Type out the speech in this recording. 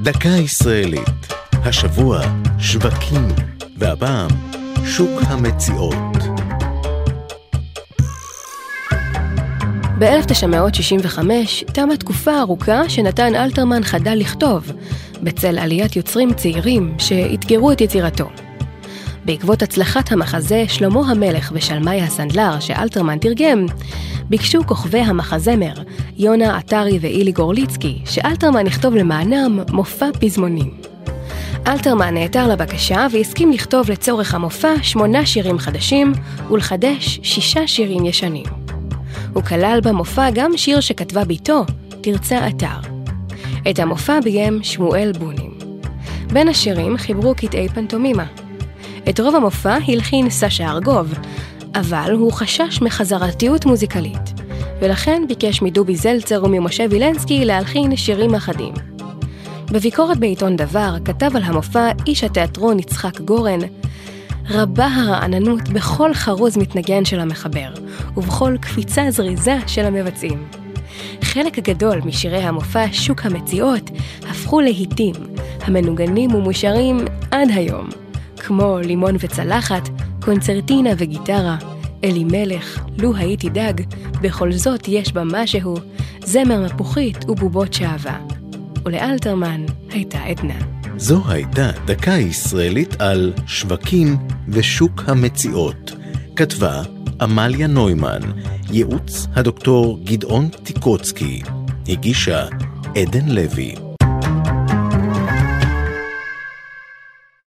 דקה ישראלית. השבוע שווקים, והפעם שוק המציאות. ב-1965 תמה תקופה ארוכה שנתן אלתרמן חדל לכתוב, בצל עליית יוצרים צעירים שאתגרו את יצירתו. בעקבות הצלחת המחזה שלמה המלך ושלמי הסנדלר שאלתרמן תרגם, ביקשו כוכבי המחזמר, יונה עטרי ואילי גורליצקי, שאלתרמן יכתוב למענם מופע פזמונים. אלתרמן נעתר לבקשה והסכים לכתוב לצורך המופע שמונה שירים חדשים ולחדש שישה שירים ישנים. הוא כלל במופע גם שיר שכתבה בתו, תרצה אתר. את המופע ביים שמואל בונים. בין השירים חיברו קטעי פנטומימה. את רוב המופע הלחין סשה ארגוב, אבל הוא חשש מחזרתיות מוזיקלית, ולכן ביקש מדובי זלצר וממשה וילנסקי להלחין שירים אחדים. בביקורת בעיתון דבר כתב על המופע איש התיאטרון יצחק גורן רבה הרעננות בכל חרוז מתנגן של המחבר, ובכל קפיצה זריזה של המבצעים. חלק גדול משירי המופע שוק המציאות הפכו להיטים, המנוגנים ומושרים עד היום, כמו לימון וצלחת, קונצרטינה וגיטרה, אלימלך, לו הייתי דג, בכל זאת יש בה משהו, זמר מפוחית ובובות שעווה. ולאלתרמן הייתה עדנה. זו הייתה דקה ישראלית על שווקים ושוק המציאות. כתבה עמליה נוימן, ייעוץ הדוקטור גדעון טיקוצקי, הגישה עדן לוי.